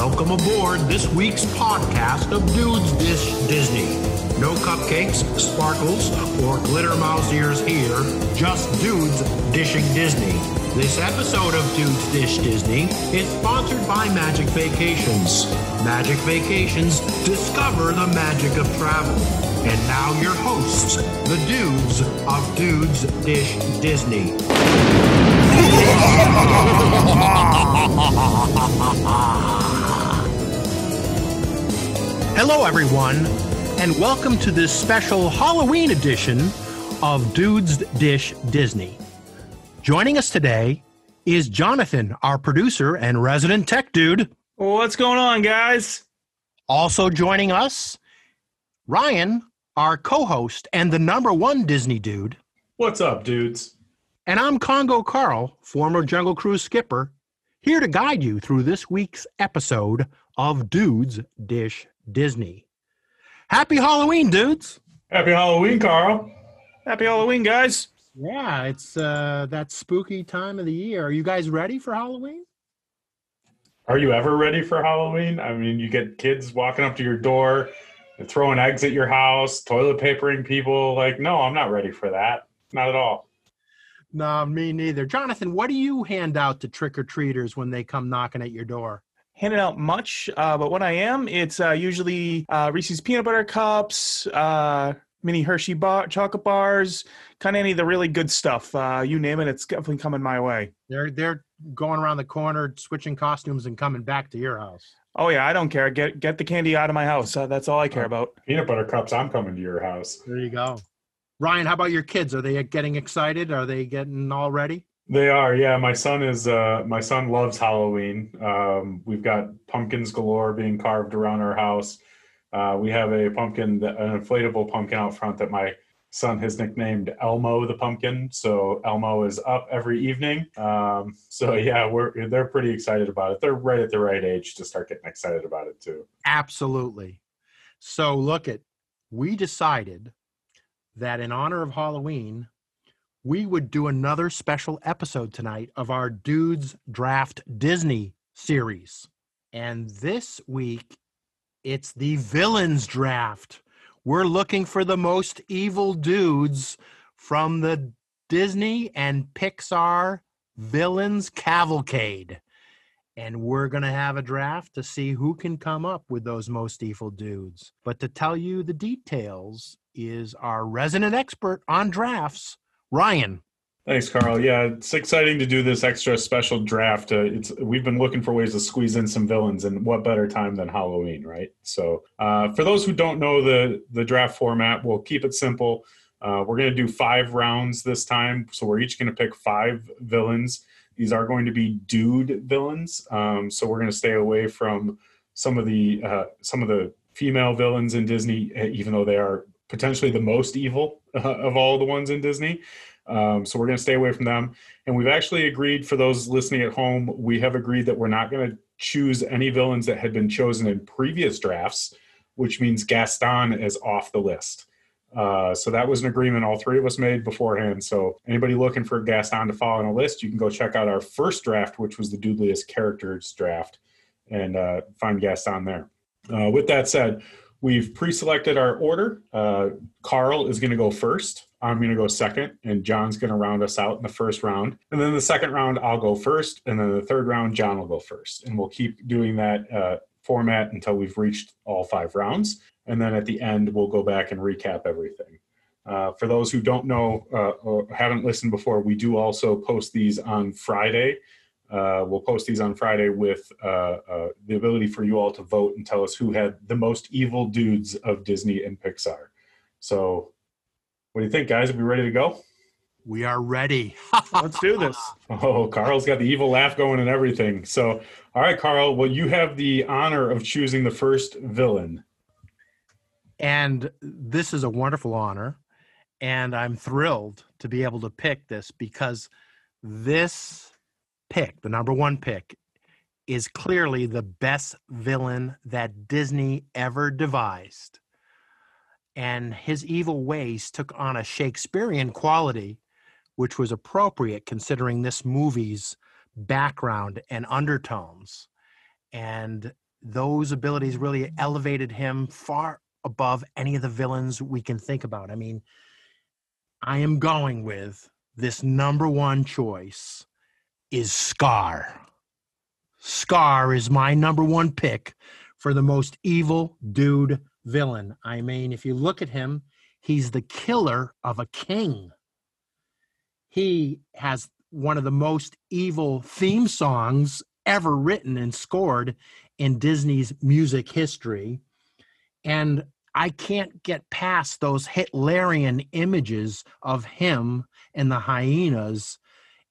Welcome aboard this week's podcast of Dudes Dish Disney. No cupcakes, sparkles, or glitter mouse ears here, just dudes dishing Disney. This episode of Dudes Dish Disney is sponsored by Magic Vacations. Magic Vacations, discover the magic of travel. And now your hosts, the dudes of Dudes Dish Disney. Hello, everyone, and welcome to this special Halloween edition of Dudes Dish Disney. Joining us today is Jonathan, our producer and resident tech dude. What's going on, guys? Also joining us, Ryan, our co host and the number one Disney dude. What's up, dudes? And I'm Congo Carl, former Jungle Cruise skipper, here to guide you through this week's episode of Dudes Dish Disney. Happy Halloween, dudes! Happy Halloween, Carl. Happy Halloween, guys. Yeah, it's uh, that spooky time of the year. Are you guys ready for Halloween? Are you ever ready for Halloween? I mean, you get kids walking up to your door, throwing eggs at your house, toilet papering people. Like, no, I'm not ready for that. Not at all. No, me neither. Jonathan, what do you hand out to trick or treaters when they come knocking at your door? Handing out much, uh, but when I am, it's uh, usually uh, Reese's peanut butter cups, uh, mini Hershey bar- chocolate bars, kind of any of the really good stuff. Uh, you name it, it's definitely coming my way. They're they're going around the corner, switching costumes, and coming back to your house. Oh yeah, I don't care. Get get the candy out of my house. Uh, that's all I care about. Peanut butter cups, I'm coming to your house. There you go. Ryan, how about your kids? Are they getting excited? Are they getting all ready? They are, yeah. My son is. Uh, my son loves Halloween. Um, we've got pumpkins galore being carved around our house. Uh, we have a pumpkin, that, an inflatable pumpkin out front that my son has nicknamed Elmo the pumpkin. So Elmo is up every evening. Um, so yeah, we're they're pretty excited about it. They're right at the right age to start getting excited about it too. Absolutely. So look at, we decided that in honor of Halloween, we would do another special episode tonight of our Dudes Draft Disney series. And this week, it's the Villains Draft. We're looking for the most evil dudes from the Disney and Pixar Villains Cavalcade. And we're going to have a draft to see who can come up with those most evil dudes. But to tell you the details is our resident expert on drafts, Ryan. Thanks, Carl. Yeah, it's exciting to do this extra special draft. Uh, it's we've been looking for ways to squeeze in some villains, and what better time than Halloween, right? So, uh, for those who don't know the the draft format, we'll keep it simple. Uh, we're going to do five rounds this time, so we're each going to pick five villains. These are going to be dude villains, um, so we're going to stay away from some of the uh, some of the female villains in Disney, eh, even though they are potentially the most evil uh, of all the ones in Disney. Um, so we're going to stay away from them. And we've actually agreed for those listening at home, we have agreed that we're not going to choose any villains that had been chosen in previous drafts, which means Gaston is off the list. Uh, so that was an agreement all three of us made beforehand. So anybody looking for Gaston to follow on a list, you can go check out our first draft, which was the Dudeliest Characters draft, and uh, find Gaston there. Uh, with that said, we've pre-selected our order. Uh, Carl is going to go first. I'm going to go second, and John's going to round us out in the first round. And then the second round, I'll go first, and then the third round, John will go first. And we'll keep doing that uh, format until we've reached all five rounds. And then at the end, we'll go back and recap everything. Uh, for those who don't know uh, or haven't listened before, we do also post these on Friday. Uh, we'll post these on Friday with uh, uh, the ability for you all to vote and tell us who had the most evil dudes of Disney and Pixar. So, what do you think, guys? Are we ready to go? We are ready. Let's do this. Oh, Carl's got the evil laugh going and everything. So, all right, Carl. Well, you have the honor of choosing the first villain. And this is a wonderful honor. And I'm thrilled to be able to pick this because this pick, the number one pick, is clearly the best villain that Disney ever devised. And his evil ways took on a Shakespearean quality, which was appropriate considering this movie's background and undertones. And those abilities really elevated him far above any of the villains we can think about. I mean, I am going with this number one choice is Scar. Scar is my number one pick for the most evil dude villain. I mean, if you look at him, he's the killer of a king. He has one of the most evil theme songs ever written and scored in Disney's music history. And I can't get past those Hitlerian images of him and the hyenas.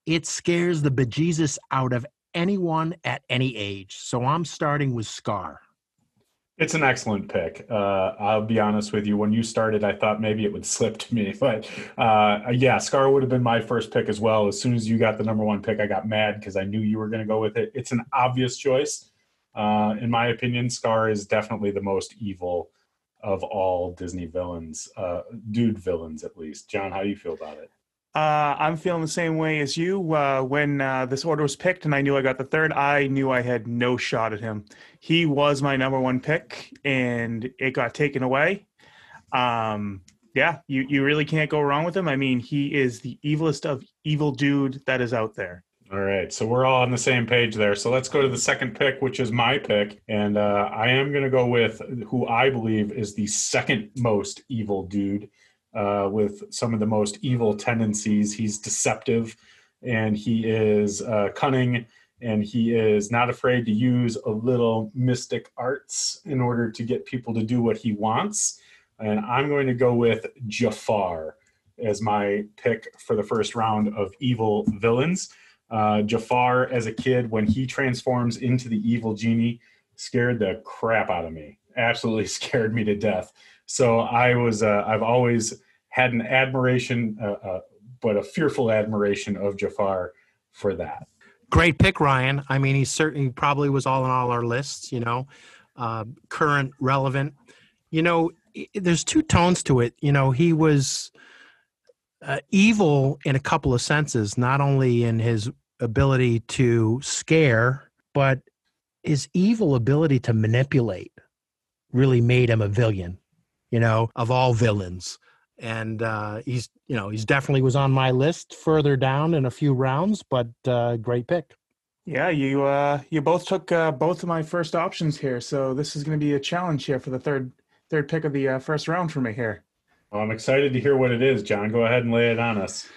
It scares the bejesus out of anyone at any age. So I'm starting with Scar. It's an excellent pick. Uh, I'll be honest with you. When you started, I thought maybe it would slip to me, but uh, yeah, Scar would have been my first pick as well. As soon as you got the number one pick, I got mad because I knew you were going to go with it. It's an obvious choice, uh, in my opinion. Scar is definitely the most evil of all Disney villains, uh, dude villains at least. John, how do you feel about it? Uh, I'm feeling the same way as you. Uh, when uh, this order was picked and I knew I got the third, I knew I had no shot at him. He was my number one pick, and it got taken away. Um, yeah, you, you really can't go wrong with him. I mean, he is the evilest of evil dude that is out there. All right, so we're all on the same page there. So let's go to the second pick, which is my pick, and uh, I am going to go with who I believe is the second most evil dude uh, with some of the most evil tendencies. He's deceptive and he is uh, cunning and he is not afraid to use a little mystic arts in order to get people to do what he wants. And I'm going to go with Jafar as my pick for the first round of evil villains. Uh, Jafar, as a kid, when he transforms into the evil genie, scared the crap out of me. Absolutely scared me to death. So I was, uh, I've always had an admiration, uh, uh, but a fearful admiration of Jafar for that. Great pick, Ryan. I mean, he certainly probably was all in all our lists, you know, uh, current, relevant. You know, there's two tones to it. You know, he was uh, evil in a couple of senses, not only in his ability to scare, but his evil ability to manipulate really made him a villain, you know, of all villains. And uh, he's, you know, he's definitely was on my list further down in a few rounds, but uh, great pick. Yeah, you uh, you both took uh, both of my first options here, so this is going to be a challenge here for the third third pick of the uh, first round for me here. Well, I'm excited to hear what it is, John. Go ahead and lay it on us.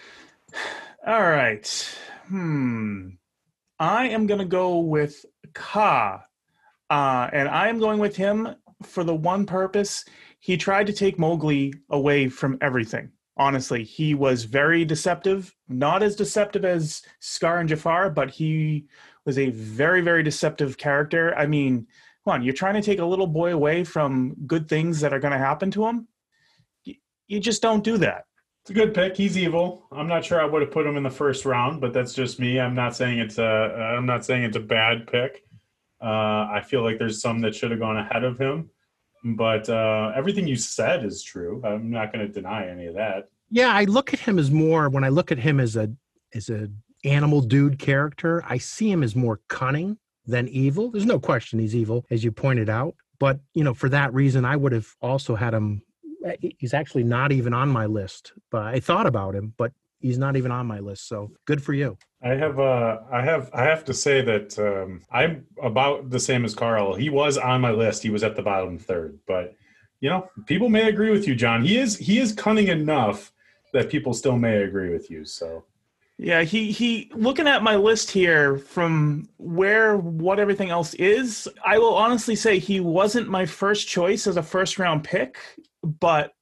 All right. Hmm. I am going to go with Kaa. Uh, and I am going with him for the one purpose. He tried to take Mowgli away from everything. Honestly, he was very deceptive. Not as deceptive as Scar and Jafar, but he was a very, very deceptive character. I mean, come on, you're trying to take a little boy away from good things that are going to happen to him. You just don't do that. It's a good pick. He's evil. I'm not sure I would have put him in the first round, but that's just me. I'm not saying it's a. I'm not saying it's a bad pick. Uh, I feel like there's some that should have gone ahead of him, but uh, everything you said is true. I'm not going to deny any of that. Yeah, I look at him as more when I look at him as a as a animal dude character. I see him as more cunning than evil. There's no question he's evil, as you pointed out. But you know, for that reason, I would have also had him he's actually not even on my list. But I thought about him, but he's not even on my list. So good for you. I have uh I have I have to say that um I'm about the same as Carl. He was on my list. He was at the bottom third, but you know, people may agree with you, John. He is he is cunning enough that people still may agree with you. So yeah, he he looking at my list here from where what everything else is, I will honestly say he wasn't my first choice as a first round pick but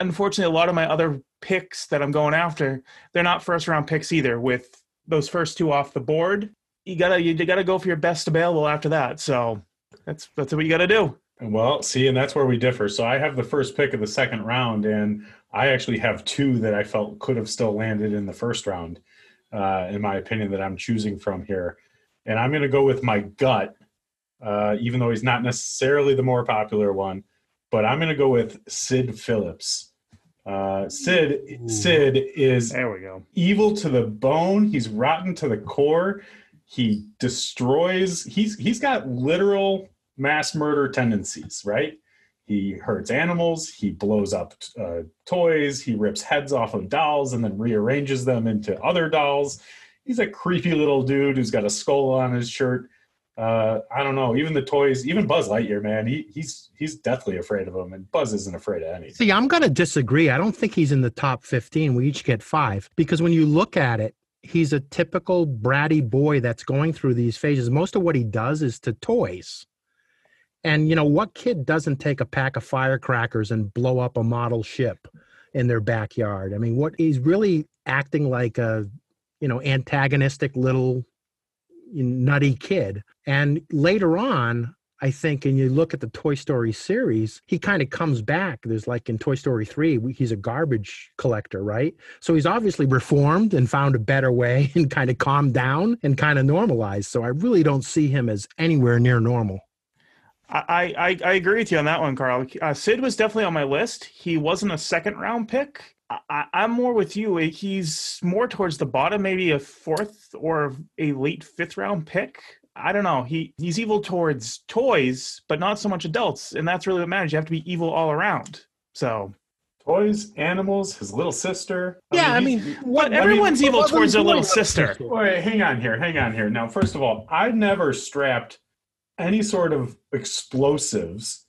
unfortunately, a lot of my other picks that I'm going after, they're not first round picks either. With those first two off the board, you gotta you gotta go for your best available after that. So that's that's what you gotta do. Well, see, and that's where we differ. So I have the first pick of the second round, and I actually have two that I felt could have still landed in the first round, uh, in my opinion, that I'm choosing from here. And I'm going to go with my gut, uh, even though he's not necessarily the more popular one but I'm going to go with Sid Phillips. Uh, Sid Ooh. Sid is there we go evil to the bone. He's rotten to the core. He destroys. He's he's got literal mass murder tendencies, right? He hurts animals, he blows up uh, toys, he rips heads off of dolls and then rearranges them into other dolls. He's a creepy little dude who's got a skull on his shirt. Uh, I don't know. Even the toys, even Buzz Lightyear, man, he, he's he's deathly afraid of him, and Buzz isn't afraid of anything. See, I'm to disagree. I don't think he's in the top 15. We each get five because when you look at it, he's a typical bratty boy that's going through these phases. Most of what he does is to toys. And you know what kid doesn't take a pack of firecrackers and blow up a model ship in their backyard? I mean, what he's really acting like a, you know, antagonistic little nutty kid. And later on, I think, and you look at the Toy Story series, he kind of comes back. There's like in Toy Story 3, he's a garbage collector, right? So he's obviously reformed and found a better way and kind of calmed down and kind of normalized. So I really don't see him as anywhere near normal. I, I, I agree with you on that one, Carl. Uh, Sid was definitely on my list. He wasn't a second round pick. I, am more with you. He's more towards the bottom, maybe a fourth or a late fifth round pick. I don't know. He he's evil towards toys, but not so much adults, and that's really what matters. You have to be evil all around. So toys, animals, his little sister. Yeah, I mean, I mean what, everyone's I mean, evil towards their little sister. Wait, hang on here, hang on here. Now, first of all, I've never strapped any sort of explosives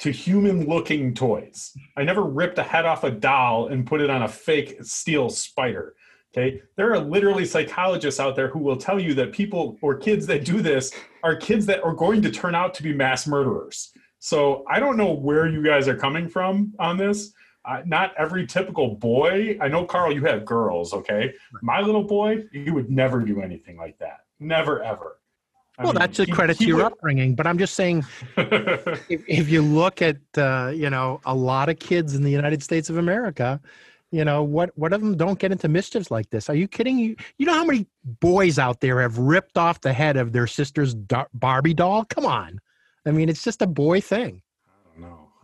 to human looking toys. I never ripped a head off a doll and put it on a fake steel spider. Okay. There are literally psychologists out there who will tell you that people or kids that do this are kids that are going to turn out to be mass murderers. So I don't know where you guys are coming from on this. Uh, not every typical boy. I know, Carl, you have girls. Okay. My little boy, he would never do anything like that. Never, ever. I well, mean, that's a he, credit he to your would... upbringing, but I'm just saying, if, if, you look at uh, you know a lot of kids in the United States of America, you know what what of them don't get into mischiefs like this? Are you kidding? You you know how many boys out there have ripped off the head of their sister's Barbie doll? Come on, I mean it's just a boy thing.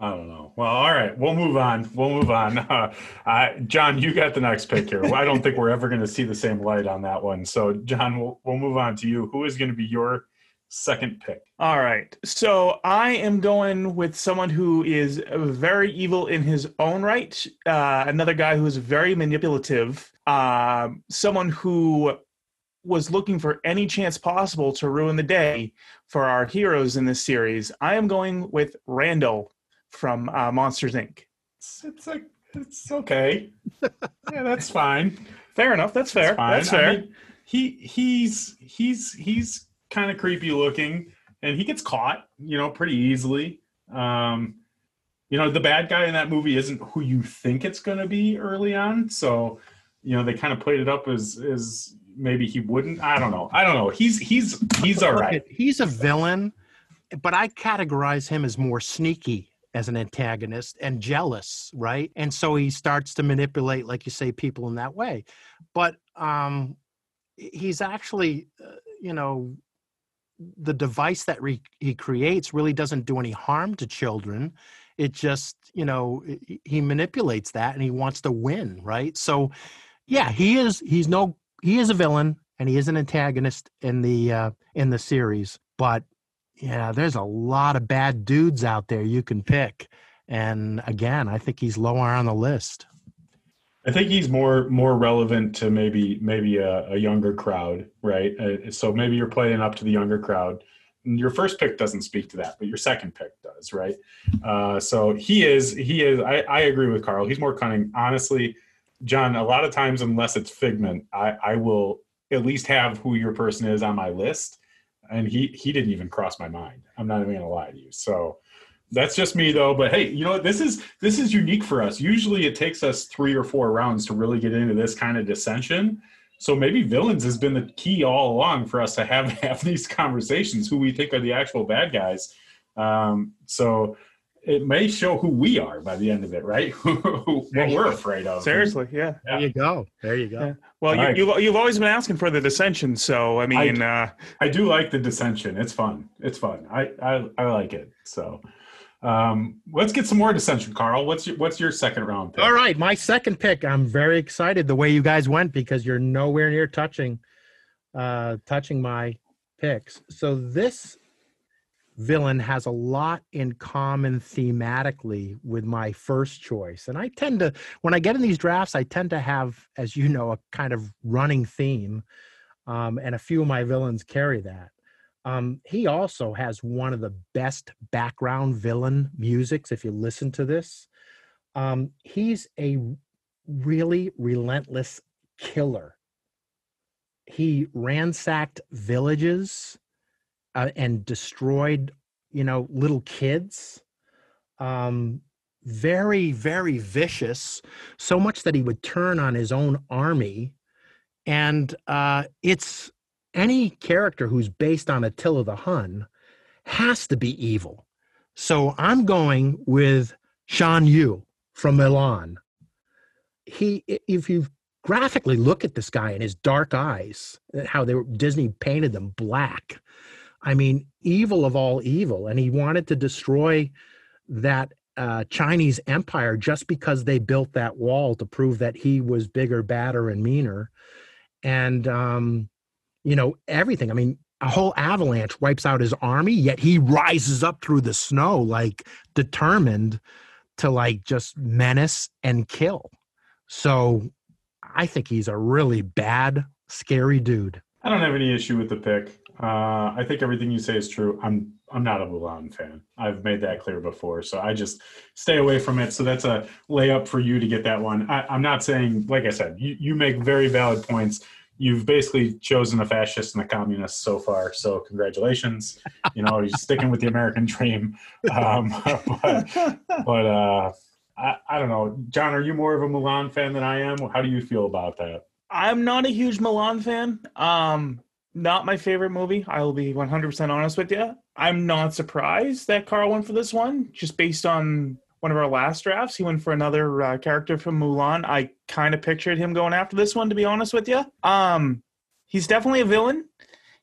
I don't know. Well, all right, we'll move on. We'll move on. Uh, uh, John, you got the next pick here. I don't think we're ever going to see the same light on that one. So, John, we'll, we'll move on to you. Who is going to be your second pick? All right. So I am going with someone who is very evil in his own right. Uh, another guy who is very manipulative. Uh, someone who was looking for any chance possible to ruin the day for our heroes in this series. I am going with Randall from uh, Monsters Inc. It's, it's like it's okay. yeah, that's fine. Fair enough. That's fair. That's, that's fair. I mean, he he's he's he's kind of creepy looking, and he gets caught, you know, pretty easily. Um, you know, the bad guy in that movie isn't who you think it's going to be early on, so you know they kind of played it up as as maybe he wouldn't. I don't know. I don't know. He's he's he's all right. He's a villain, but I categorize him as more sneaky as an antagonist and jealous, right? And so he starts to manipulate, like you say, people in that way. But um, he's actually, uh, you know, the device that re- he creates really doesn't do any harm to children. It just, you know, he manipulates that and he wants to win, right? So, yeah, he is. He's no. He is a villain and he is an antagonist in the uh, in the series, but yeah, there's a lot of bad dudes out there you can pick. And again, I think he's lower on the list. I think he's more more relevant to maybe maybe a, a younger crowd, right? Uh, so maybe you're playing up to the younger crowd. Your first pick doesn't speak to that, but your second pick does, right? Uh, so he is he is. I, I agree with Carl. He's more cunning. Honestly, John, a lot of times, unless it's Figment, I, I will at least have who your person is on my list and he he didn't even cross my mind. I'm not even gonna lie to you. So that's just me though. But hey, you know what? This is this is unique for us. Usually it takes us three or four rounds to really get into this kind of dissension. So maybe villains has been the key all along for us to have have these conversations. Who we think are the actual bad guys. Um, so it may show who we are by the end of it, right? what we're afraid of. Seriously, yeah. There you go. There you go. Yeah. Well, you, have you've, you've always been asking for the dissension, so I mean, I, uh, I do like the dissension. It's fun. It's fun. I I, I like it. So. Um, let's get some more dissension, Carl. What's your what's your second round pick? All right, my second pick. I'm very excited the way you guys went because you're nowhere near touching uh touching my picks. So this villain has a lot in common thematically with my first choice. And I tend to, when I get in these drafts, I tend to have, as you know, a kind of running theme. Um, and a few of my villains carry that. Um, he also has one of the best background villain musics. If you listen to this, um, he's a really relentless killer. He ransacked villages uh, and destroyed, you know, little kids. Um, very, very vicious, so much that he would turn on his own army. And uh, it's any character who's based on Attila the Hun has to be evil. So I'm going with Shan Yu from Mulan. He, if you graphically look at this guy and his dark eyes, how they were, Disney painted them black. I mean, evil of all evil, and he wanted to destroy that uh, Chinese empire just because they built that wall to prove that he was bigger, badder, and meaner. And um, you know, everything. I mean, a whole avalanche wipes out his army, yet he rises up through the snow, like determined to like just menace and kill. So I think he's a really bad, scary dude. I don't have any issue with the pick. Uh, I think everything you say is true. I'm I'm not a Mulan fan. I've made that clear before, so I just stay away from it. So that's a layup for you to get that one. I, am not saying, like I said, you, you make very valid points you've basically chosen a fascist and a communist so far. So congratulations. You know, you're sticking with the American dream. Um, but, but uh, I, I don't know, John. Are you more of a Mulan fan than I am? How do you feel about that? I'm not a huge Mulan fan. Um, not my favorite movie. I will be 100% honest with you. I'm not surprised that Carl went for this one, just based on one of our last drafts. He went for another uh, character from Mulan. I kind of pictured him going after this one, to be honest with you. Um, he's definitely a villain.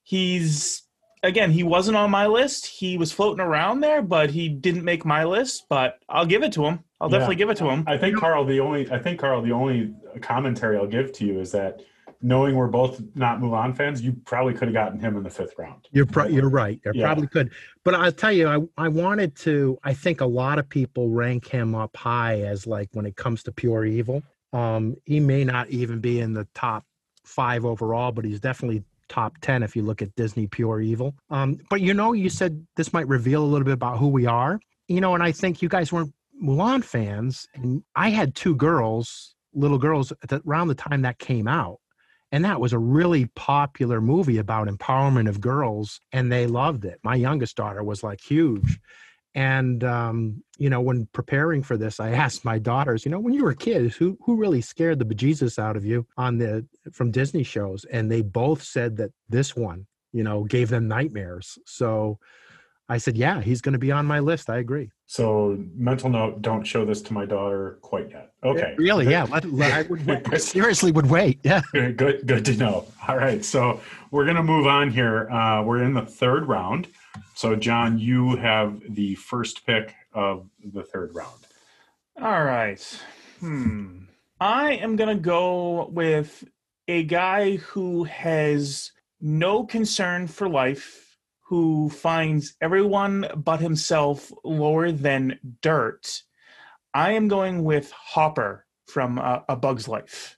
He's again, he wasn't on my list. He was floating around there, but he didn't make my list. But I'll give it to him. I'll yeah. definitely give it to him. I think Carl, the only I think Carl, the only commentary I'll give to you is that knowing we're both not Mulan fans, you probably could have gotten him in the fifth round. You're pro- you're right. You yeah. probably could. But I'll tell you, I, I wanted to. I think a lot of people rank him up high as like when it comes to pure evil. Um, he may not even be in the top five overall, but he's definitely top 10 if you look at Disney Pure Evil. Um, but you know, you said this might reveal a little bit about who we are. You know, and I think you guys weren't Mulan fans. And I had two girls, little girls, at the, around the time that came out and that was a really popular movie about empowerment of girls and they loved it. My youngest daughter was like huge. And um, you know when preparing for this i asked my daughters you know when you were kids who who really scared the bejesus out of you on the from disney shows? And they both said that this one you know gave them nightmares. So I said, yeah, he's going to be on my list. I agree. So mental note, don't show this to my daughter quite yet. Okay. Really? Yeah. Let, let, I would seriously would wait. Yeah. Good, good, good to know. All right. So we're going to move on here. Uh, we're in the third round. So John, you have the first pick of the third round. All right. Hmm. I am going to go with a guy who has no concern for life who finds everyone but himself lower than dirt. I am going with Hopper from uh, A Bug's Life.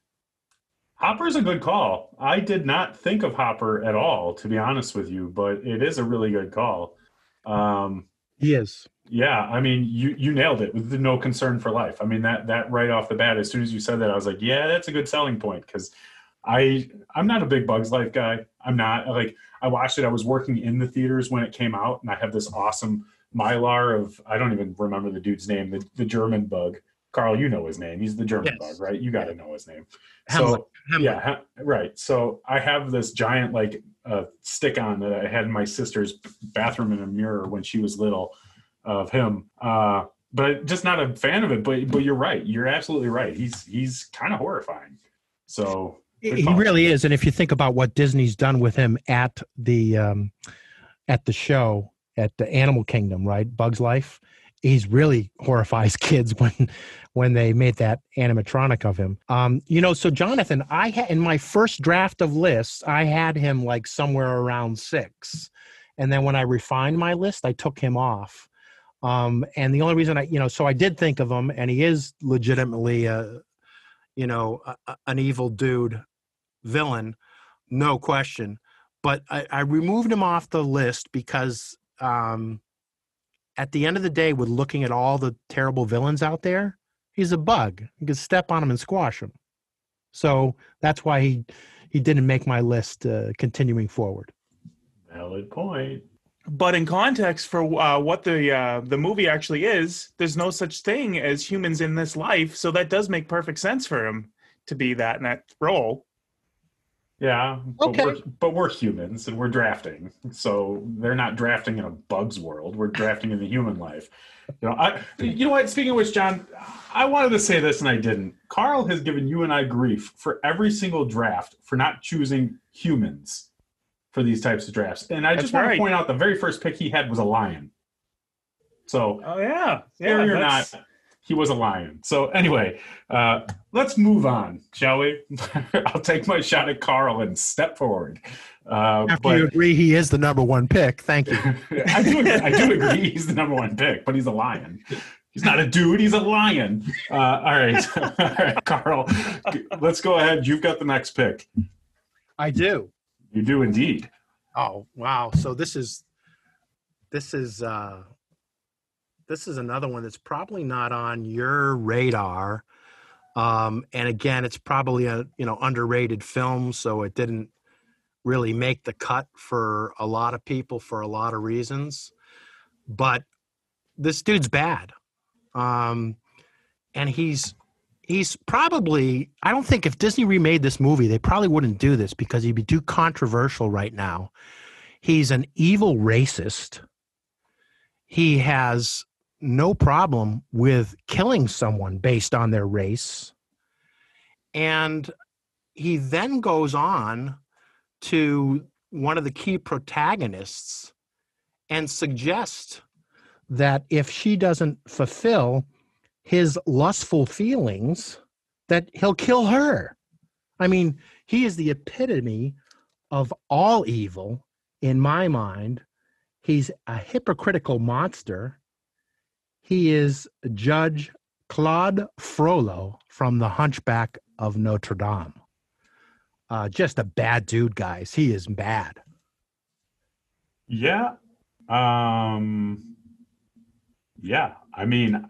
Hopper's a good call. I did not think of Hopper at all, to be honest with you, but it is a really good call. Um, he is. Yeah, I mean, you you nailed it with no concern for life. I mean that that right off the bat, as soon as you said that, I was like, yeah, that's a good selling point because I I'm not a big Bugs Life guy. I'm not like I watched it. I was working in the theaters when it came out, and I have this awesome mylar of I don't even remember the dude's name, the, the German bug. Carl, you know his name. He's the German yes. bug, right? You got to know his name. Hamlet. So Hamlet. yeah, ha- right. So I have this giant like uh, stick on that I had in my sister's bathroom in a mirror when she was little of him. Uh, but just not a fan of it. But but you're right. You're absolutely right. He's he's kind of horrifying. So he really is, and if you think about what Disney's done with him at the um, at the show at the Animal Kingdom, right? Bugs Life, he's really horrifies kids when when they made that animatronic of him. Um, you know, so Jonathan, I had in my first draft of lists, I had him like somewhere around six, and then when I refined my list, I took him off. Um, and the only reason I, you know, so I did think of him, and he is legitimately a, you know, a, a- an evil dude, villain, no question. But I, I removed him off the list because um, at the end of the day, with looking at all the terrible villains out there, he's a bug. You can step on him and squash him. So that's why he he didn't make my list uh, continuing forward. Valid point. But in context for uh, what the uh, the movie actually is, there's no such thing as humans in this life, so that does make perfect sense for him to be that in that role. Yeah. But Okay. We're, but we're humans and we're drafting, so they're not drafting in a bug's world. We're drafting in the human life. You know, I. You know what? Speaking of which, John, I wanted to say this and I didn't. Carl has given you and I grief for every single draft for not choosing humans for these types of drafts, and I That's just want right. to point out the very first pick he had was a lion. So Oh yeah, scary or that's- not, he was a lion. So anyway, uh, let's move on, shall we? I'll take my shot at Carl and step forward. Uh, After but you agree he is the number one pick, thank you. I do, I do agree he's the number one pick, but he's a lion. He's not a dude. He's a lion. Uh, all right, all right, Carl. Let's go ahead. You've got the next pick. I do. You do indeed. Oh wow! So this is this is uh, this is another one that's probably not on your radar. Um, and again, it's probably a you know underrated film, so it didn't really make the cut for a lot of people for a lot of reasons. But this dude's bad, um, and he's he's probably I don't think if Disney remade this movie, they probably wouldn't do this because he'd be too controversial right now. He's an evil racist. He has no problem with killing someone based on their race. And he then goes on to one of the key protagonists and suggests that if she doesn't fulfill his lustful feelings, that he'll kill her. I mean, he is the epitome of all evil in my mind. He's a hypocritical monster. He is Judge Claude Frollo from The Hunchback of Notre Dame. Uh, just a bad dude, guys. He is bad. Yeah. Um yeah. I mean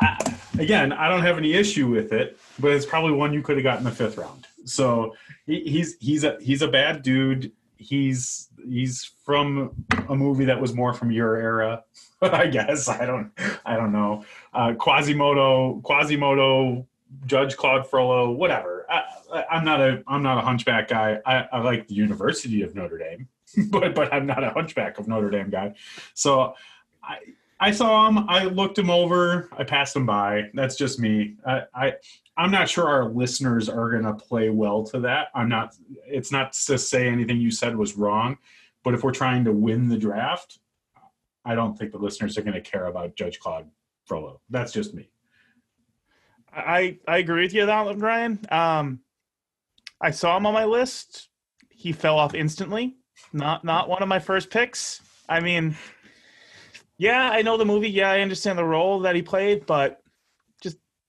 I, again, I don't have any issue with it, but it's probably one you could have got in the fifth round. So he, he's he's a he's a bad dude. He's he's from a movie that was more from your era, I guess. I don't I don't know. Uh, Quasimodo, Quasimodo, Judge Claude Frollo, whatever. I, I'm not a I'm not a hunchback guy. I, I like the University of Notre Dame, but but I'm not a hunchback of Notre Dame guy. So I I saw him. I looked him over. I passed him by. That's just me. I, I I'm not sure our listeners are gonna play well to that. I'm not. It's not to say anything you said was wrong, but if we're trying to win the draft, I don't think the listeners are gonna care about Judge Claude Frollo. That's just me. I I agree with you on that Ryan. Um, I saw him on my list. He fell off instantly. Not not one of my first picks. I mean, yeah, I know the movie. Yeah, I understand the role that he played, but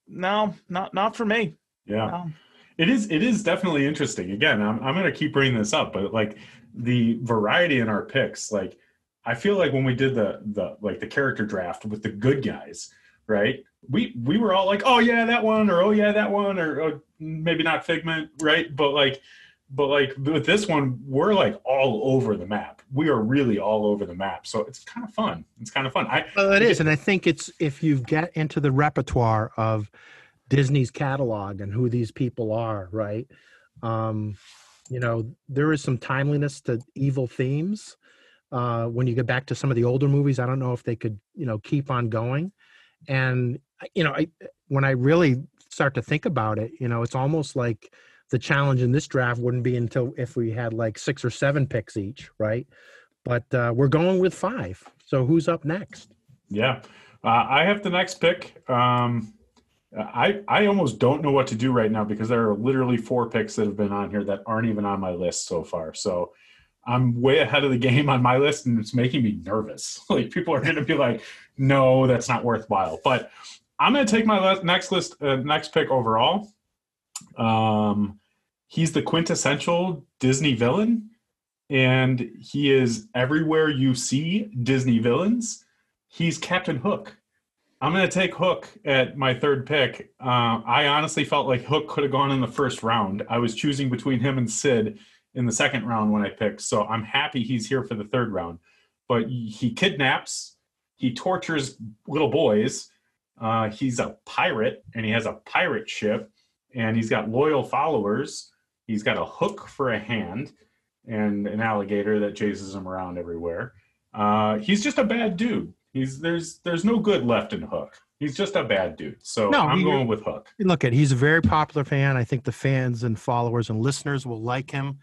no, not not for me. Yeah. No. It is. It is definitely interesting. Again, I'm I'm going to keep bringing this up, but like the variety in our picks, like I feel like when we did the the like the character draft with the good guys, right? We we were all like, oh yeah, that one, or oh yeah, that one, or oh, maybe not Figment, right? But like, but like with this one, we're like all over the map. We are really all over the map, so it's kind of fun. It's kind of fun. I Well, it is, and I think it's if you get into the repertoire of Disney's catalog and who these people are, right? Um, you know, there is some timeliness to evil themes. Uh, when you get back to some of the older movies, I don't know if they could, you know, keep on going. And you know, I when I really start to think about it, you know, it's almost like the challenge in this draft wouldn't be until if we had like six or seven picks each, right? But uh, we're going with five. So who's up next? Yeah, uh, I have the next pick. Um, I I almost don't know what to do right now because there are literally four picks that have been on here that aren't even on my list so far. So I'm way ahead of the game on my list, and it's making me nervous. Like people are going to be like, "No, that's not worthwhile." But I'm going to take my next list, uh, next pick overall. Um, he's the quintessential Disney villain, and he is everywhere you see Disney villains. He's Captain Hook. I'm going to take Hook at my third pick. Uh, I honestly felt like Hook could have gone in the first round. I was choosing between him and Sid in the second round when I picked, so I'm happy he's here for the third round. But he kidnaps, he tortures little boys. Uh, he's a pirate, and he has a pirate ship, and he's got loyal followers. He's got a hook for a hand and an alligator that chases him around everywhere. Uh, he's just a bad dude He's there's there's no good left in Hook. He's just a bad dude. So no, I'm going with Hook. Look at he's a very popular fan. I think the fans and followers and listeners will like him.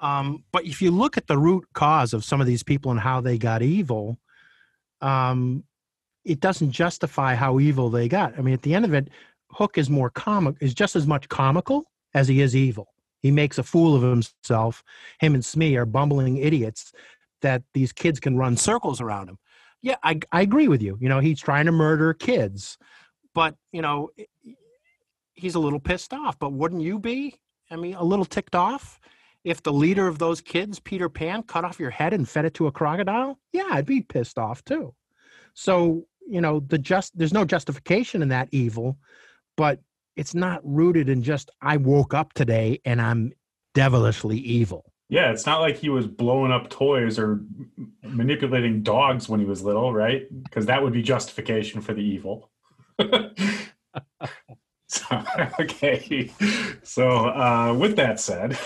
Um, but if you look at the root cause of some of these people and how they got evil, um, it doesn't justify how evil they got. I mean, at the end of it, Hook is more comic is just as much comical as he is evil. He makes a fool of himself. Him and Smee are bumbling idiots that these kids can run circles around him yeah, I, I agree with you. You know, he's trying to murder kids, but you know, he's a little pissed off. But wouldn't you be? I mean, a little ticked off if the leader of those kids, Peter Pan, cut off your head and fed it to a crocodile? Yeah, I'd be pissed off too. So you know, the just there's no justification in that evil, but it's not rooted in just I woke up today and I'm devilishly evil. Yeah, it's not like he was blowing up toys or manipulating dogs when he was little, right? Because that would be justification for the evil. so, okay, so uh, with that said,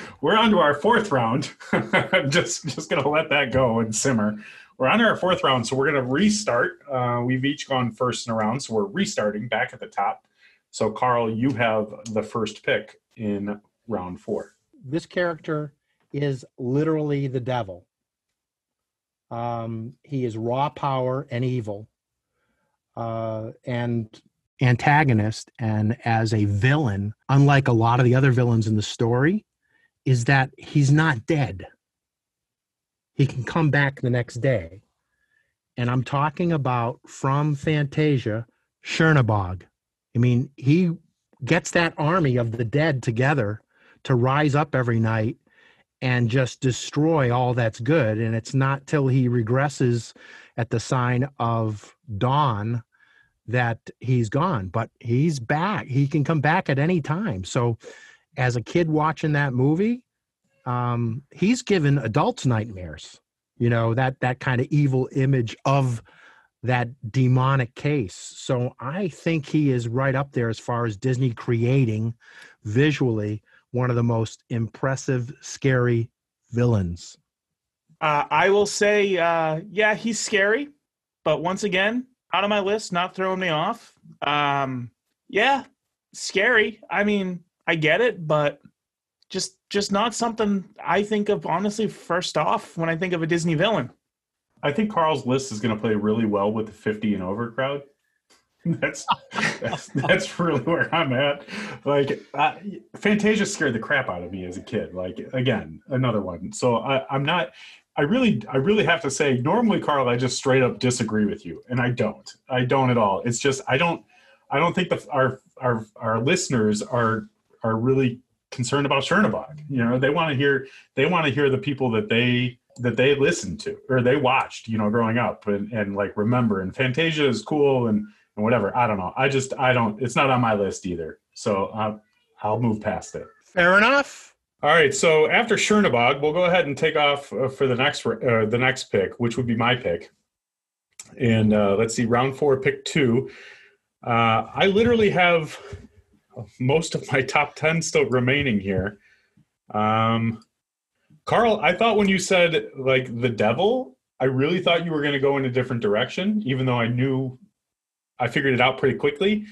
we're on to our fourth round. I'm just just gonna let that go and simmer. We're on to our fourth round, so we're gonna restart. Uh, we've each gone first in a round, so we're restarting back at the top. So, Carl, you have the first pick in round four this character is literally the devil. Um, he is raw power and evil, uh, and antagonist. And as a villain, unlike a lot of the other villains in the story, is that he's not dead. He can come back the next day. And I'm talking about from Fantasia, Chernabog. I mean, he gets that army of the dead together to rise up every night and just destroy all that's good. And it's not till he regresses at the sign of dawn that he's gone, but he's back. He can come back at any time. So, as a kid watching that movie, um, he's given adults nightmares. You know that that kind of evil image of that demonic case. So I think he is right up there as far as Disney creating visually one of the most impressive, scary villains. Uh, I will say, uh, yeah, he's scary, but once again, out of my list, not throwing me off. Um, yeah, scary. I mean, I get it, but just just not something I think of honestly first off when I think of a Disney villain. I think Carl's list is going to play really well with the 50 and over crowd. that's that's that's really where I'm at. Like, Fantasia scared the crap out of me as a kid. Like, again, another one. So I, I'm not. I really, I really have to say. Normally, Carl, I just straight up disagree with you, and I don't. I don't at all. It's just I don't. I don't think that our our our listeners are are really concerned about Chernabog. You know, they want to hear they want to hear the people that they that they listened to or they watched. You know, growing up and and like remember. And Fantasia is cool and and whatever. I don't know. I just I don't. It's not on my list either. So uh, I'll move past it. Fair enough. All right. So after Chernabog, we'll go ahead and take off uh, for the next uh, the next pick, which would be my pick. And uh, let's see, round four, pick two. Uh, I literally have most of my top ten still remaining here. Um, Carl, I thought when you said like the devil, I really thought you were going to go in a different direction, even though I knew I figured it out pretty quickly.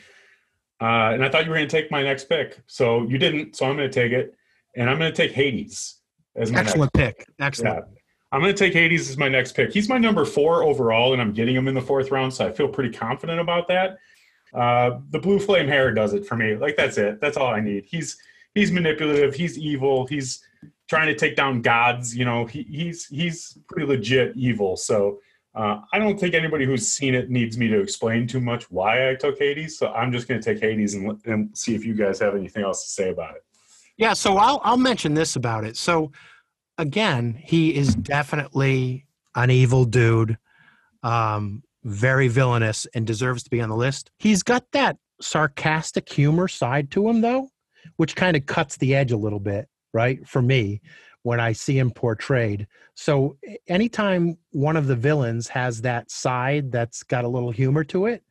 Uh, and I thought you were going to take my next pick. So you didn't. So I'm going to take it. And I'm going to take Hades as my Excellent pick. Excellent. Yeah. I'm going to take Hades as my next pick. He's my number four overall, and I'm getting him in the fourth round. So I feel pretty confident about that. Uh, the blue flame hair does it for me. Like that's it. That's all I need. He's he's manipulative. He's evil. He's trying to take down gods. You know, he, he's he's pretty legit evil. So uh, I don't think anybody who's seen it needs me to explain too much why I took Hades. So I'm just going to take Hades and, and see if you guys have anything else to say about it. Yeah, so I'll I'll mention this about it. So again, he is definitely an evil dude, um, very villainous, and deserves to be on the list. He's got that sarcastic humor side to him, though, which kind of cuts the edge a little bit, right? For me, when I see him portrayed. So anytime one of the villains has that side that's got a little humor to it,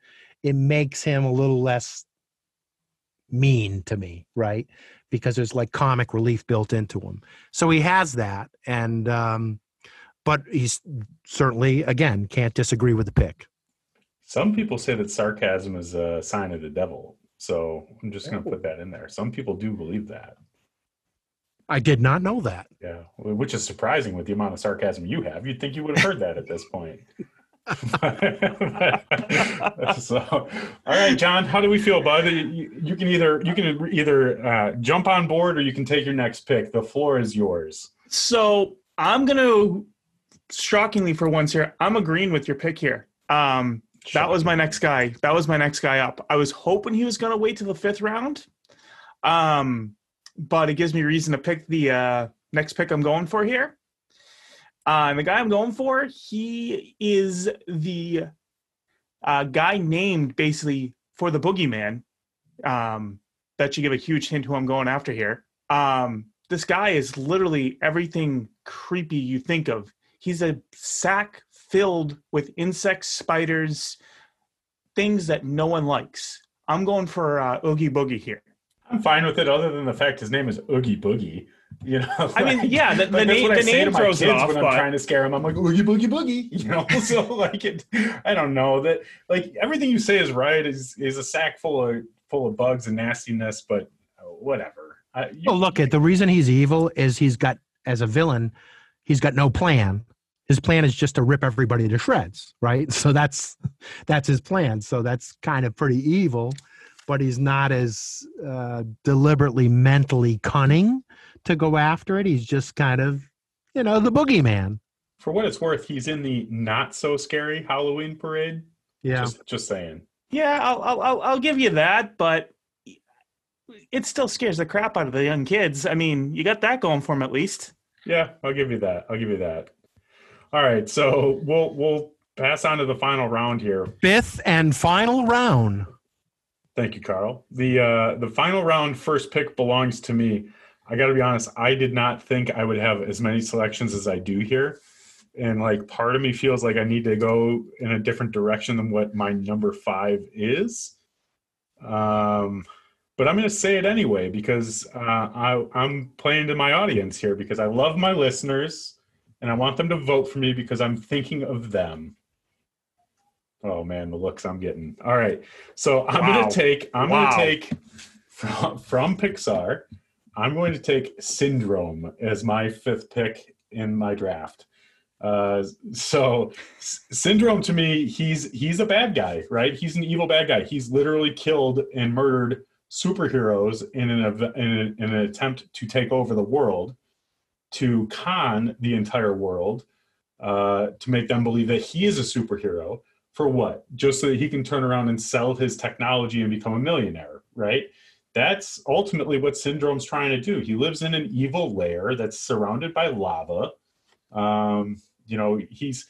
it makes him a little less mean to me, right? Because there's like comic relief built into him. So he has that, and um, but he's certainly again can't disagree with the pick. Some people say that sarcasm is a sign of the devil. So I'm just going to put that in there. Some people do believe that. I did not know that. Yeah, which is surprising with the amount of sarcasm you have. You'd think you would have heard that at this point. so, all right, John, how do we feel, bud? You, you can either you can either uh, jump on board or you can take your next pick. The floor is yours. So I'm gonna shockingly for once here, I'm agreeing with your pick here. Um, that was my next guy. That was my next guy up. I was hoping he was gonna wait till the fifth round. Um, but it gives me reason to pick the uh, next pick I'm going for here. Uh, the guy I'm going for, he is the uh, guy named basically for the boogeyman. Um, that should give a huge hint who I'm going after here. Um, this guy is literally everything creepy you think of. He's a sack filled with insects, spiders, things that no one likes. I'm going for uh, Oogie Boogie here. I'm fine with it, other than the fact his name is Oogie Boogie. You know, like, I mean, yeah, the, the like name, the name throws it off. When but... I'm trying to scare him, I'm like Oogie Boogie Boogie. You know, so like it, I don't know that like everything you say is right. Is is a sack full of full of bugs and nastiness, but uh, whatever. I, you, oh, look at the reason he's evil is he's got as a villain, he's got no plan. His plan is just to rip everybody to shreds, right? So that's that's his plan. So that's kind of pretty evil but he's not as uh, deliberately mentally cunning to go after it. He's just kind of, you know, the boogeyman. For what it's worth, he's in the not so scary Halloween parade. Yeah, just, just saying. Yeah, I'll, I'll I'll give you that, but it still scares the crap out of the young kids. I mean, you got that going for him at least. Yeah, I'll give you that. I'll give you that. All right, so we'll we'll pass on to the final round here. Fifth and final round. Thank you, Carl. The uh, the final round first pick belongs to me. I got to be honest. I did not think I would have as many selections as I do here, and like part of me feels like I need to go in a different direction than what my number five is. Um, but I'm going to say it anyway because uh, I, I'm playing to my audience here because I love my listeners and I want them to vote for me because I'm thinking of them. Oh man, the looks I'm getting. All right. So I'm wow. gonna take I'm wow. gonna take from, from Pixar, I'm going to take Syndrome as my fifth pick in my draft. Uh, so Syndrome to me, he's he's a bad guy, right? He's an evil bad guy. He's literally killed and murdered superheroes in an, in, in an attempt to take over the world, to con the entire world, uh, to make them believe that he is a superhero for what? Just so that he can turn around and sell his technology and become a millionaire, right? That's ultimately what Syndrome's trying to do. He lives in an evil lair that's surrounded by lava. Um, you know, he's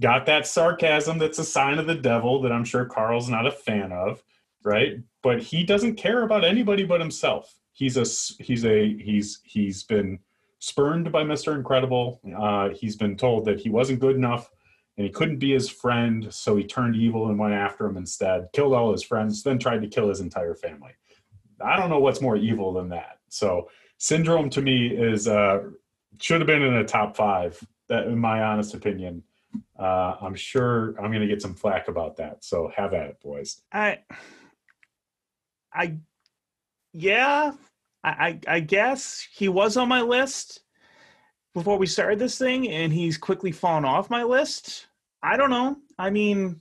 got that sarcasm that's a sign of the devil that I'm sure Carl's not a fan of, right? But he doesn't care about anybody but himself. He's a he's a he's he's been spurned by Mr. Incredible. Uh, he's been told that he wasn't good enough and he couldn't be his friend, so he turned evil and went after him instead, killed all his friends, then tried to kill his entire family. I don't know what's more evil than that. So Syndrome to me is uh, should have been in a top five. That, in my honest opinion, uh, I'm sure I'm going to get some flack about that. So have at it, boys. I, I, yeah, I, I guess he was on my list before we started this thing, and he's quickly fallen off my list. I don't know. I mean,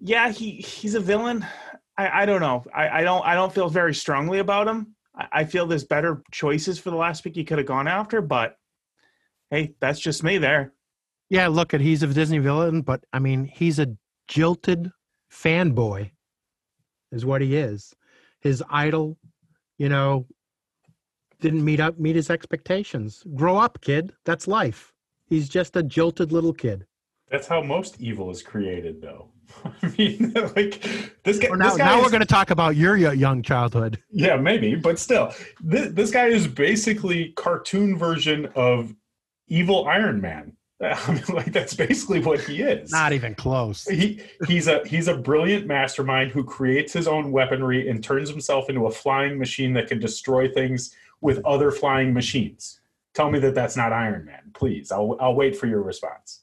yeah, he he's a villain. I, I don't know. I, I don't I don't feel very strongly about him. I, I feel there's better choices for the last pick he could have gone after, but hey, that's just me there. Yeah, look at he's a Disney villain, but I mean he's a jilted fanboy, is what he is. His idol, you know, didn't meet up meet his expectations. Grow up, kid. That's life. He's just a jilted little kid. That's how most evil is created, though. I mean, like this guy. Well, now, this guy now is- we're going to talk about your young childhood. Yeah, maybe, but still, this, this guy is basically cartoon version of evil Iron Man. I mean, like that's basically what he is. Not even close. he he's a he's a brilliant mastermind who creates his own weaponry and turns himself into a flying machine that can destroy things with other flying machines. Tell me that that's not Iron Man, please. I'll I'll wait for your response.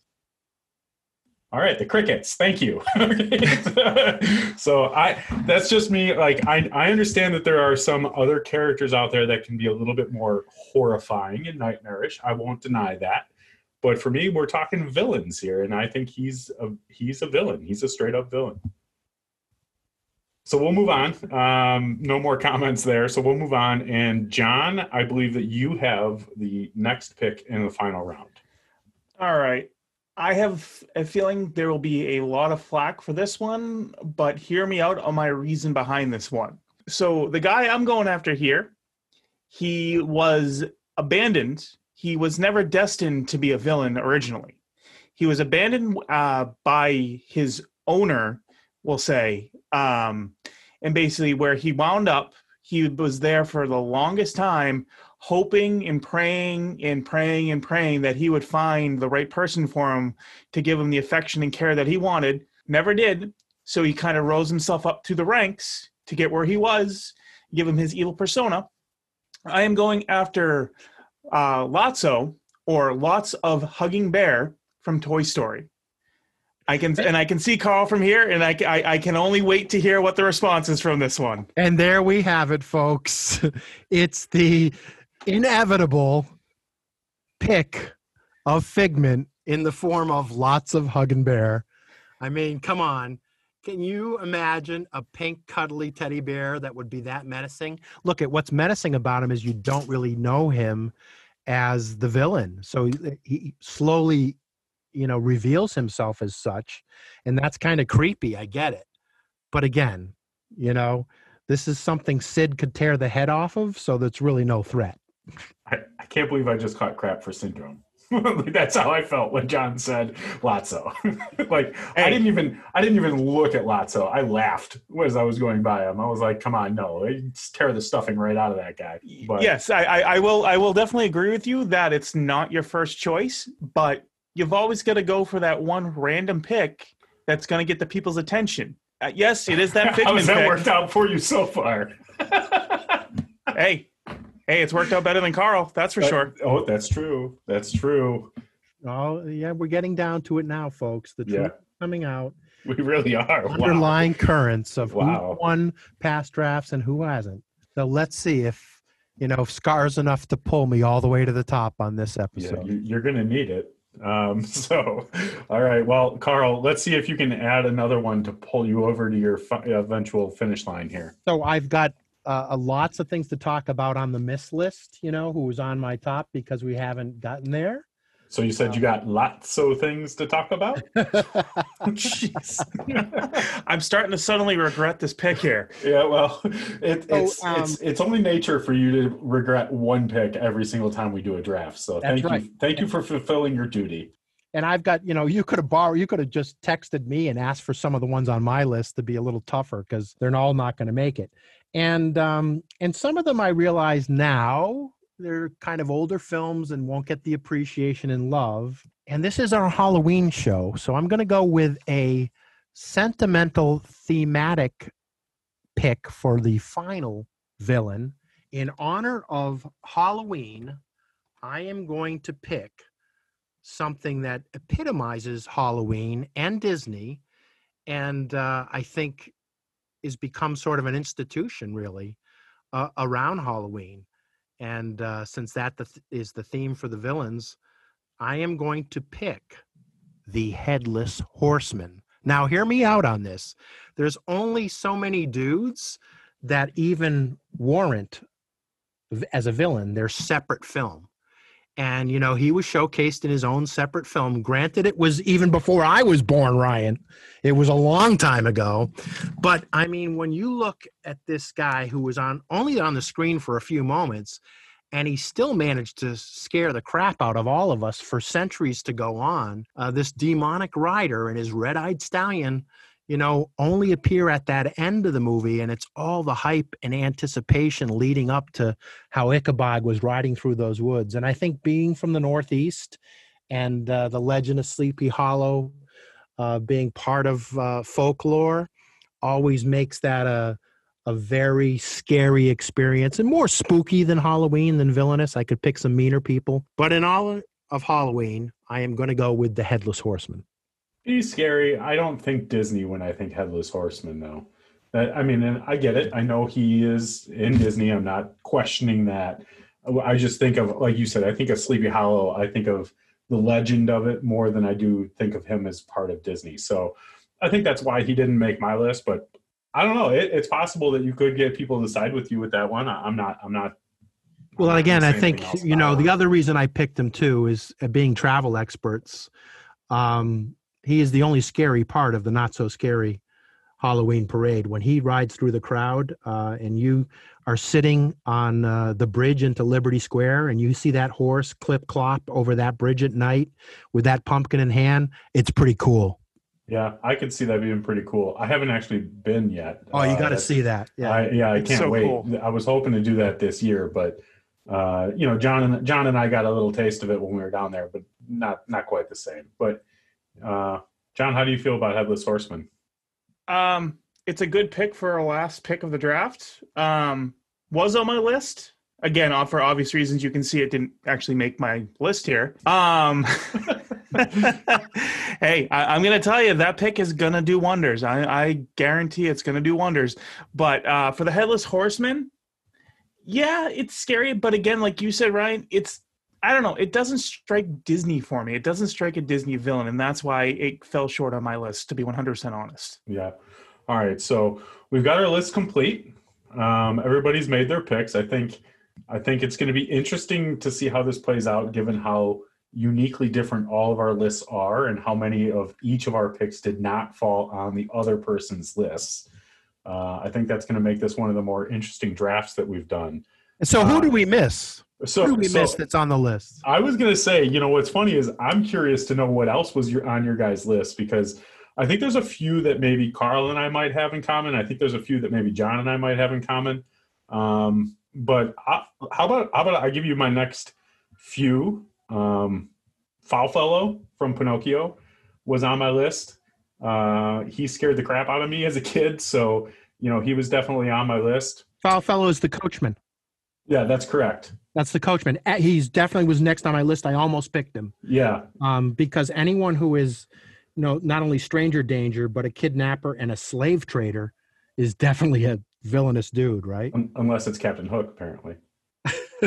All right, the crickets. Thank you. so I that's just me like I I understand that there are some other characters out there that can be a little bit more horrifying and nightmarish. I won't deny that. But for me, we're talking villains here, and I think he's a he's a villain. He's a straight up villain. So we'll move on. Um, no more comments there. So we'll move on. And John, I believe that you have the next pick in the final round. All right. I have a feeling there will be a lot of flack for this one, but hear me out on my reason behind this one. So, the guy I'm going after here, he was abandoned. He was never destined to be a villain originally. He was abandoned uh, by his owner, we'll say. Um, and basically, where he wound up, he was there for the longest time hoping and praying and praying and praying that he would find the right person for him to give him the affection and care that he wanted. Never did. So he kind of rose himself up to the ranks to get where he was, give him his evil persona. I am going after uh, Lotso or Lots of Hugging Bear from Toy Story. I can and I can see Carl from here, and I, I, I can only wait to hear what the response is from this one. And there we have it, folks. It's the inevitable pick of Figment in the form of lots of Hug and Bear. I mean, come on. Can you imagine a pink, cuddly teddy bear that would be that menacing? Look at what's menacing about him is you don't really know him as the villain. So he- slowly, you know, reveals himself as such. And that's kind of creepy. I get it. But again, you know, this is something Sid could tear the head off of, so that's really no threat. I, I can't believe I just caught crap for syndrome. that's how I felt when John said Lotso. like I didn't even I didn't even look at Lotso. I laughed as I was going by him. I was like, "Come on, no, just tear the stuffing right out of that guy." But yes, I, I, I will. I will definitely agree with you that it's not your first choice, but you've always got to go for that one random pick that's going to get the people's attention. Uh, yes, it is that how Figment has that pick. worked out for you so far? Hey, hey, it's worked out better than Carl. That's for sure. Oh, that's true. That's true. Oh, yeah, we're getting down to it now, folks. The truth Yeah. is coming out. We really are. Wow. Underlying currents of Wow. who won past drafts and who hasn't. So let's see if, you know, if Scar's enough to pull me all the way to the top on this episode. you, you're going to need it. Um, so, all right. Well, Carl, let's see if you can add another one to pull you over to your fi- eventual finish line here. So I've got uh, uh, lots of things to talk about on the miss list, you know, who was on my top because we haven't gotten there. So you said you got lots of things to talk about. Jeez. I'm starting to suddenly regret this pick here. yeah, well, it, So, it's um, it's it's only nature for you to regret one pick every single time we do a draft. So thank right. you, thank you for fulfilling your duty. and I've got, you know, you could have borrowed, you could have just texted me and asked for some of the ones on my list to be a little tougher because they're all not going to make it. And um, and some of them I realize now they're kind of older films and won't get the appreciation and love. And this is our Halloween show, so I'm going to go with a sentimental thematic pick for the final villain in honor of Halloween. I am going to pick something that epitomizes Halloween and Disney, and uh, I think is become sort of an institution really uh, around Halloween. And uh, since that the th- is the theme for the villains, I am going to pick the headless horseman. Now, hear me out on this. There's only so many dudes that even warrant as a villain. They're separate film. And you know, he was showcased in his own separate film. Granted, it was even before I was born, Ryan. It was a long time ago. But I mean, when you look at this guy who was on only on the screen for a few moments, and he still managed to scare the crap out of all of us for centuries to go on. Uh, this demonic rider and his red-eyed stallion, you know, only appear at that end of the movie, and it's all the hype and anticipation leading up to how Ichabod was riding through those woods. And I think being from the Northeast and uh, the legend of Sleepy Hollow uh, being part of uh, folklore always makes that a a very scary experience and more spooky than Halloween than villainous. I could pick some meaner people, but in all of Halloween, I am going to go with the Headless Horseman. He's scary. I don't think Disney when I think Headless Horseman, though. That I mean, and I get it. I know he is in Disney. I'm not questioning that. I just think of, like you said, I think of Sleepy Hollow. I think of the legend of it more than I do think of him as part of Disney. So I think that's why he didn't make my list. But I don't know. It, it's possible that you could get people to side with you with that one. I, am not. I'm not. Well, I'm not again, I think you know the other reason I picked him too is uh, being travel experts. Um, he is the only scary part of the not so scary Halloween parade when he rides through the crowd, uh, and you are sitting on uh, the bridge into Liberty Square, and you see that horse clip clop over that bridge at night with that pumpkin in hand. It's pretty cool. Yeah, I could see that being pretty cool. I haven't actually been yet. Oh, you Uh, got to that's- see that. Yeah. I, yeah, I It's can't so wait. cool. I was hoping to do that this year, but uh, you know, John and John and I got a little taste of it when we were down there, but not not quite the same. But uh, John, how do you feel about Headless Horseman? Um, it's a good pick for our last pick of the draft. Um, was on my list again for obvious reasons. You can see it didn't actually make my list here. Um, hey, I, I'm going to tell you that pick is going to do wonders. I, I guarantee it's going to do wonders. But uh, for the headless horseman, yeah, it's scary. But again, like you said, Ryan, it's I don't know. It doesn't strike Disney for me. It doesn't strike a Disney villain, and that's why it fell short on my list. To be 100 percent honest. Yeah. All right. So we've got our list complete. Um, everybody's made their picks. I think I think it's going to be interesting to see how this plays out, given how uniquely different all of our lists are, and how many of each of our picks did not fall on the other person's lists. Uh, I think that's going to make this one of the more interesting drafts that we've done. so who uh, do we miss? So, Who we so miss that's on the list? I was going to say, you know, what's funny is I'm curious to know what else was your on your guys' list because I think there's a few that maybe Carl and I might have in common. I think there's a few that maybe John and I might have in common. Um, but I, how about how about I give you my next few? Um, Foulfellow from Pinocchio was on my list. Uh, he scared the crap out of me as a kid, so you know he was definitely on my list. Foulfellow is the coachman. Yeah, that's correct. That's the coachman. Uh, He's definitely was next on my list. I almost picked him Yeah, um, because anyone who is, you know, not only stranger danger but a kidnapper and a slave trader is definitely a villainous dude, right? Un- unless it's Captain Hook, apparently.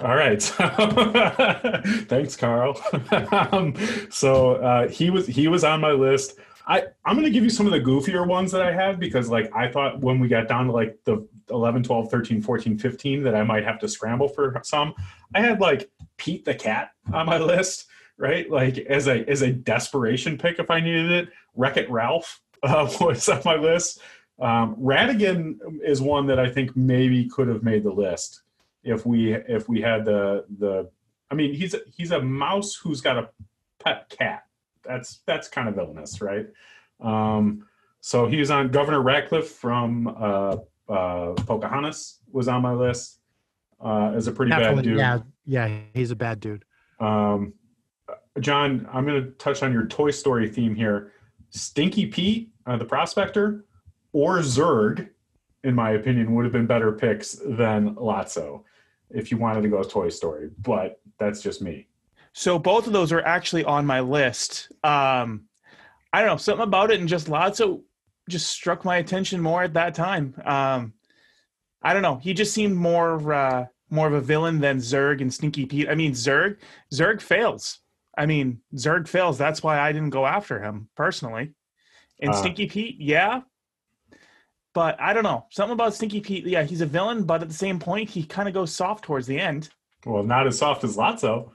All right. Thanks, Carl. um, so uh, he was he was on my list. I I'm going to give you some of the goofier ones that I had because like I thought when we got down to like the 11, 12, 13, 14, 15 that I might have to scramble for some. I had like Pete the cat on my list, right? Like as a as a desperation pick if I needed it. Wreck It Ralph uh, was on my list. Um, Ratigan is one that I think maybe could have made the list if we if we had the the. I mean, he's he's a mouse who's got a pet cat. That's that's kind of villainous, right? Um, so he was on Governor Ratcliffe from uh, uh, Pocahontas was on my list uh, as a pretty bad dude. yeah, yeah, he's a bad dude. Um, John, I'm going to touch on your Toy Story theme here. Stinky Pete, uh, the prospector, or Zurg, in my opinion, would have been better picks than Lotso if you wanted to go Toy Story. But that's just me. So both of those are actually on my list. Um, I don't know something about it, and just Lotso just struck my attention more at that time. Um, I don't know. He just seemed more uh, more of a villain than Zurg and Stinky Pete. I mean, Zurg Zurg fails. I mean, Zurg fails. That's why I didn't go after him personally. And Uh. Stinky Pete, yeah. but I don't know. Something about Stinky Pete. Yeah, he's a villain, but at the same point, he kind of goes soft towards the end. Well, not as soft as Lotso.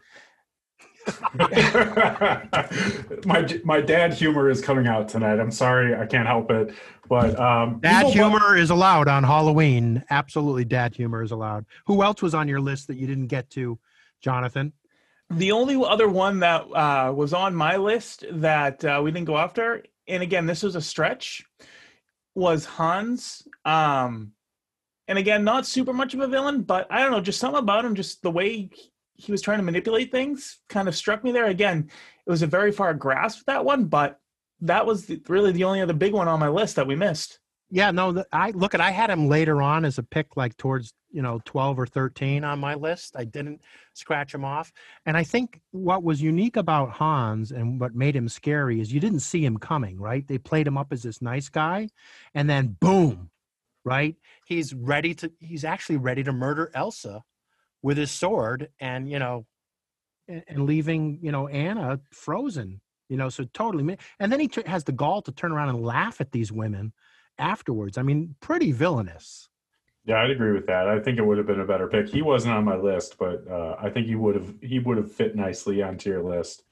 my my dad humor is coming out tonight. I'm sorry, I can't help it. But um, Dad Evil Bu- humor is allowed on Halloween. Absolutely, dad humor is allowed. Who else was on your list that you didn't get to, Jonathan? The only other one that uh, was on my list that uh, we didn't go after, and again, this was a stretch, was Hans. Um, and again, not super much of a villain, but I don't know, just something about him, just the way he was trying to manipulate things, kind of struck me there. Again, it was a very far grasp that one, but that was the, really the only other big one on my list that we missed. Yeah, no, I look at. I had him later on as a pick, like towards you know twelve or thirteen on my list. I didn't scratch him off, and I think what was unique about Hans and what made him scary is you didn't see him coming. Right? They played him up as this nice guy, and then boom, right? He's ready to. He's actually ready to murder Elsa with his sword, and you know, and, and leaving you know Anna frozen. You know, so totally. And then he t- has the gall to turn around and laugh at these women afterwards. I mean, pretty villainous. Yeah, I'd agree with that. I think it would have been a better pick. He wasn't on my list, but uh, I think he would have he would have fit nicely onto your list.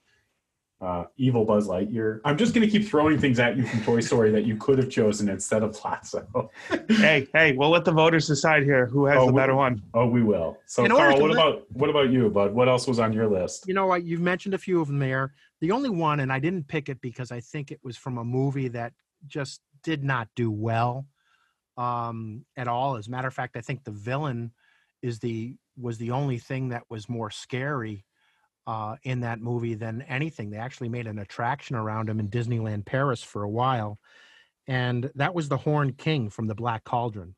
Uh, Evil Buzz Lightyear. I'm just going to keep throwing things at you from Toy Story that you could have chosen instead of Lotso. hey, hey, we'll let the voters decide here who has Oh, the we- better one. oh, we will. So, In Carl, what li- about what about you, Bud? What else was on your list? You know what? You've mentioned a few of them there. The only one, and I didn't pick it because I think it was from a movie that just did not do well um, at all. As a matter of fact, I think the villain is the was the only thing that was more scary uh, in that movie than anything. They actually made an attraction around him in Disneyland Paris for a while, and that was the Horned King from the Black Cauldron.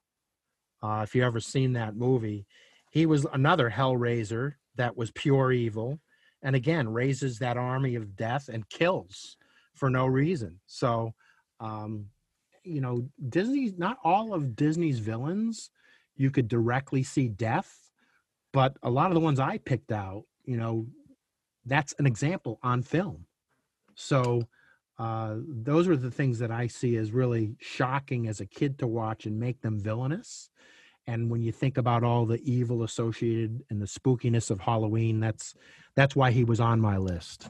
Uh, if you ever seen that movie, he was another Hellraiser that was pure evil, and again raises that army of death and kills for no reason. So, um, you know, Disney's not all of Disney's villains you could directly see death, but a lot of the ones I picked out, you know, that's an example on film. So uh, those are the things that I see as really shocking as a kid to watch and make them villainous. And when you think about all the evil associated and the spookiness of Halloween, that's that's why he was on my list.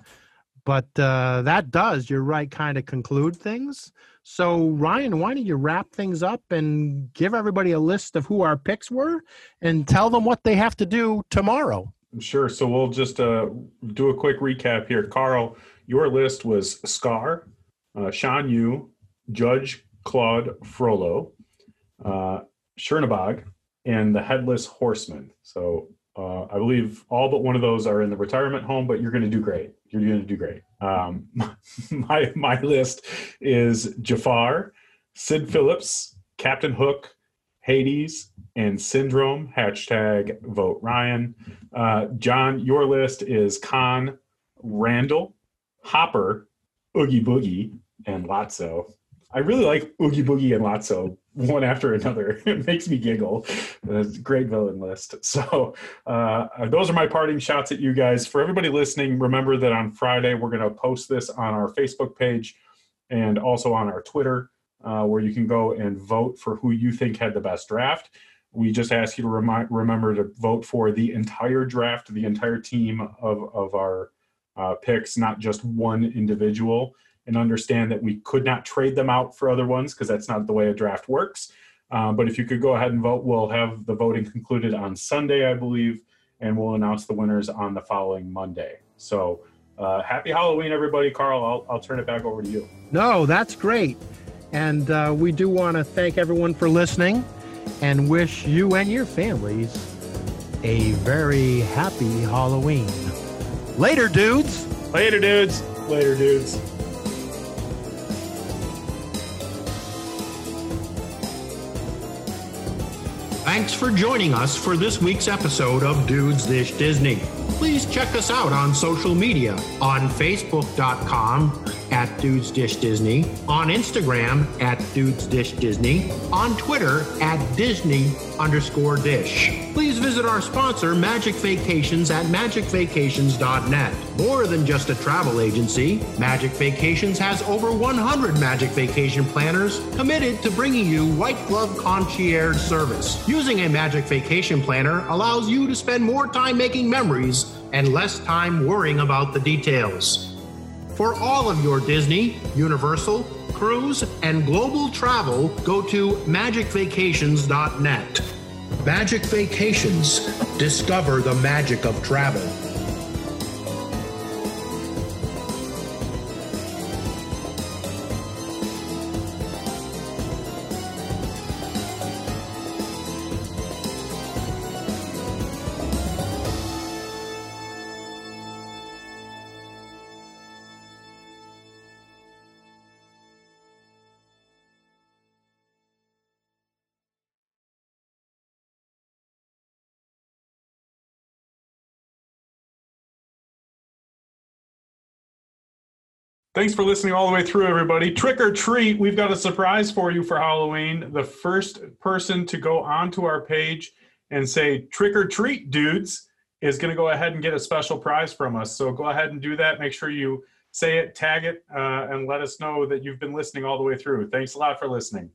But uh, that does, you're right, kind of conclude things. So Ryan, why don't you wrap things up and give everybody a list of who our picks were and tell them what they have to do tomorrow? Sure. So we'll just uh, do a quick recap here. Carl, your list was Scar, uh, Shan Yu, Judge Claude Frollo, uh, Chernabog, and the Headless Horseman. So uh, I believe all but one of those are in the retirement home, but you're going to do great. You're going to do great. Um, my my list is Jafar, Sid Phillips, Captain Hook, Hades, and Syndrome. Hashtag vote Ryan. Uh, John, your list is Khan, Randall, Hopper, Oogie Boogie, and Lotso. I really like Oogie Boogie and Lotso one after another. It makes me giggle. It's a great villain list. So uh, those are my parting shots at you guys. For everybody listening, remember that on Friday we're going to post this on our Facebook page and also on our Twitter, uh, where you can go and vote for who you think had the best draft. We just ask you to remind, remember to vote for the entire draft, the entire team of, of our uh, picks, not just one individual, and understand that we could not trade them out for other ones because that's not the way a draft works. Uh, but if you could go ahead and vote, we'll have the voting concluded on Sunday, I believe, and we'll announce the winners on the following Monday. So uh, happy Halloween, everybody. Carl, I'll, I'll turn it back over to you. No, that's great. And uh, we do want to thank everyone for listening and wish you and your families a very happy Halloween. Later, dudes. Later, dudes. Later, dudes. Thanks for joining us for this week's episode of Dudes Dish Disney. Please check us out on social media. On Facebook.com at Dudes Dish Disney, on Instagram at Dudes Dish Disney, on Twitter at Disney underscore dish. Please visit our sponsor, Magic Vacations, at magicvacations.net. More than just a travel agency, Magic Vacations has over 100 Magic Vacation planners committed to bringing you white glove concierge service. Using a Magic Vacation planner allows you to spend more time making memories and less time worrying about the details. For all of your Disney, Universal, cruise, and global travel, go to magicvacations.net. Magic Vacations. Discover the magic of travel. Thanks for listening all the way through, everybody. Trick or treat, we've got a surprise for you for Halloween. The first person to go onto our page and say trick or treat, dudes, is going to go ahead and get a special prize from us. So go ahead and do that. Make sure you say it, tag it, uh, and let us know that you've been listening all the way through. Thanks a lot for listening.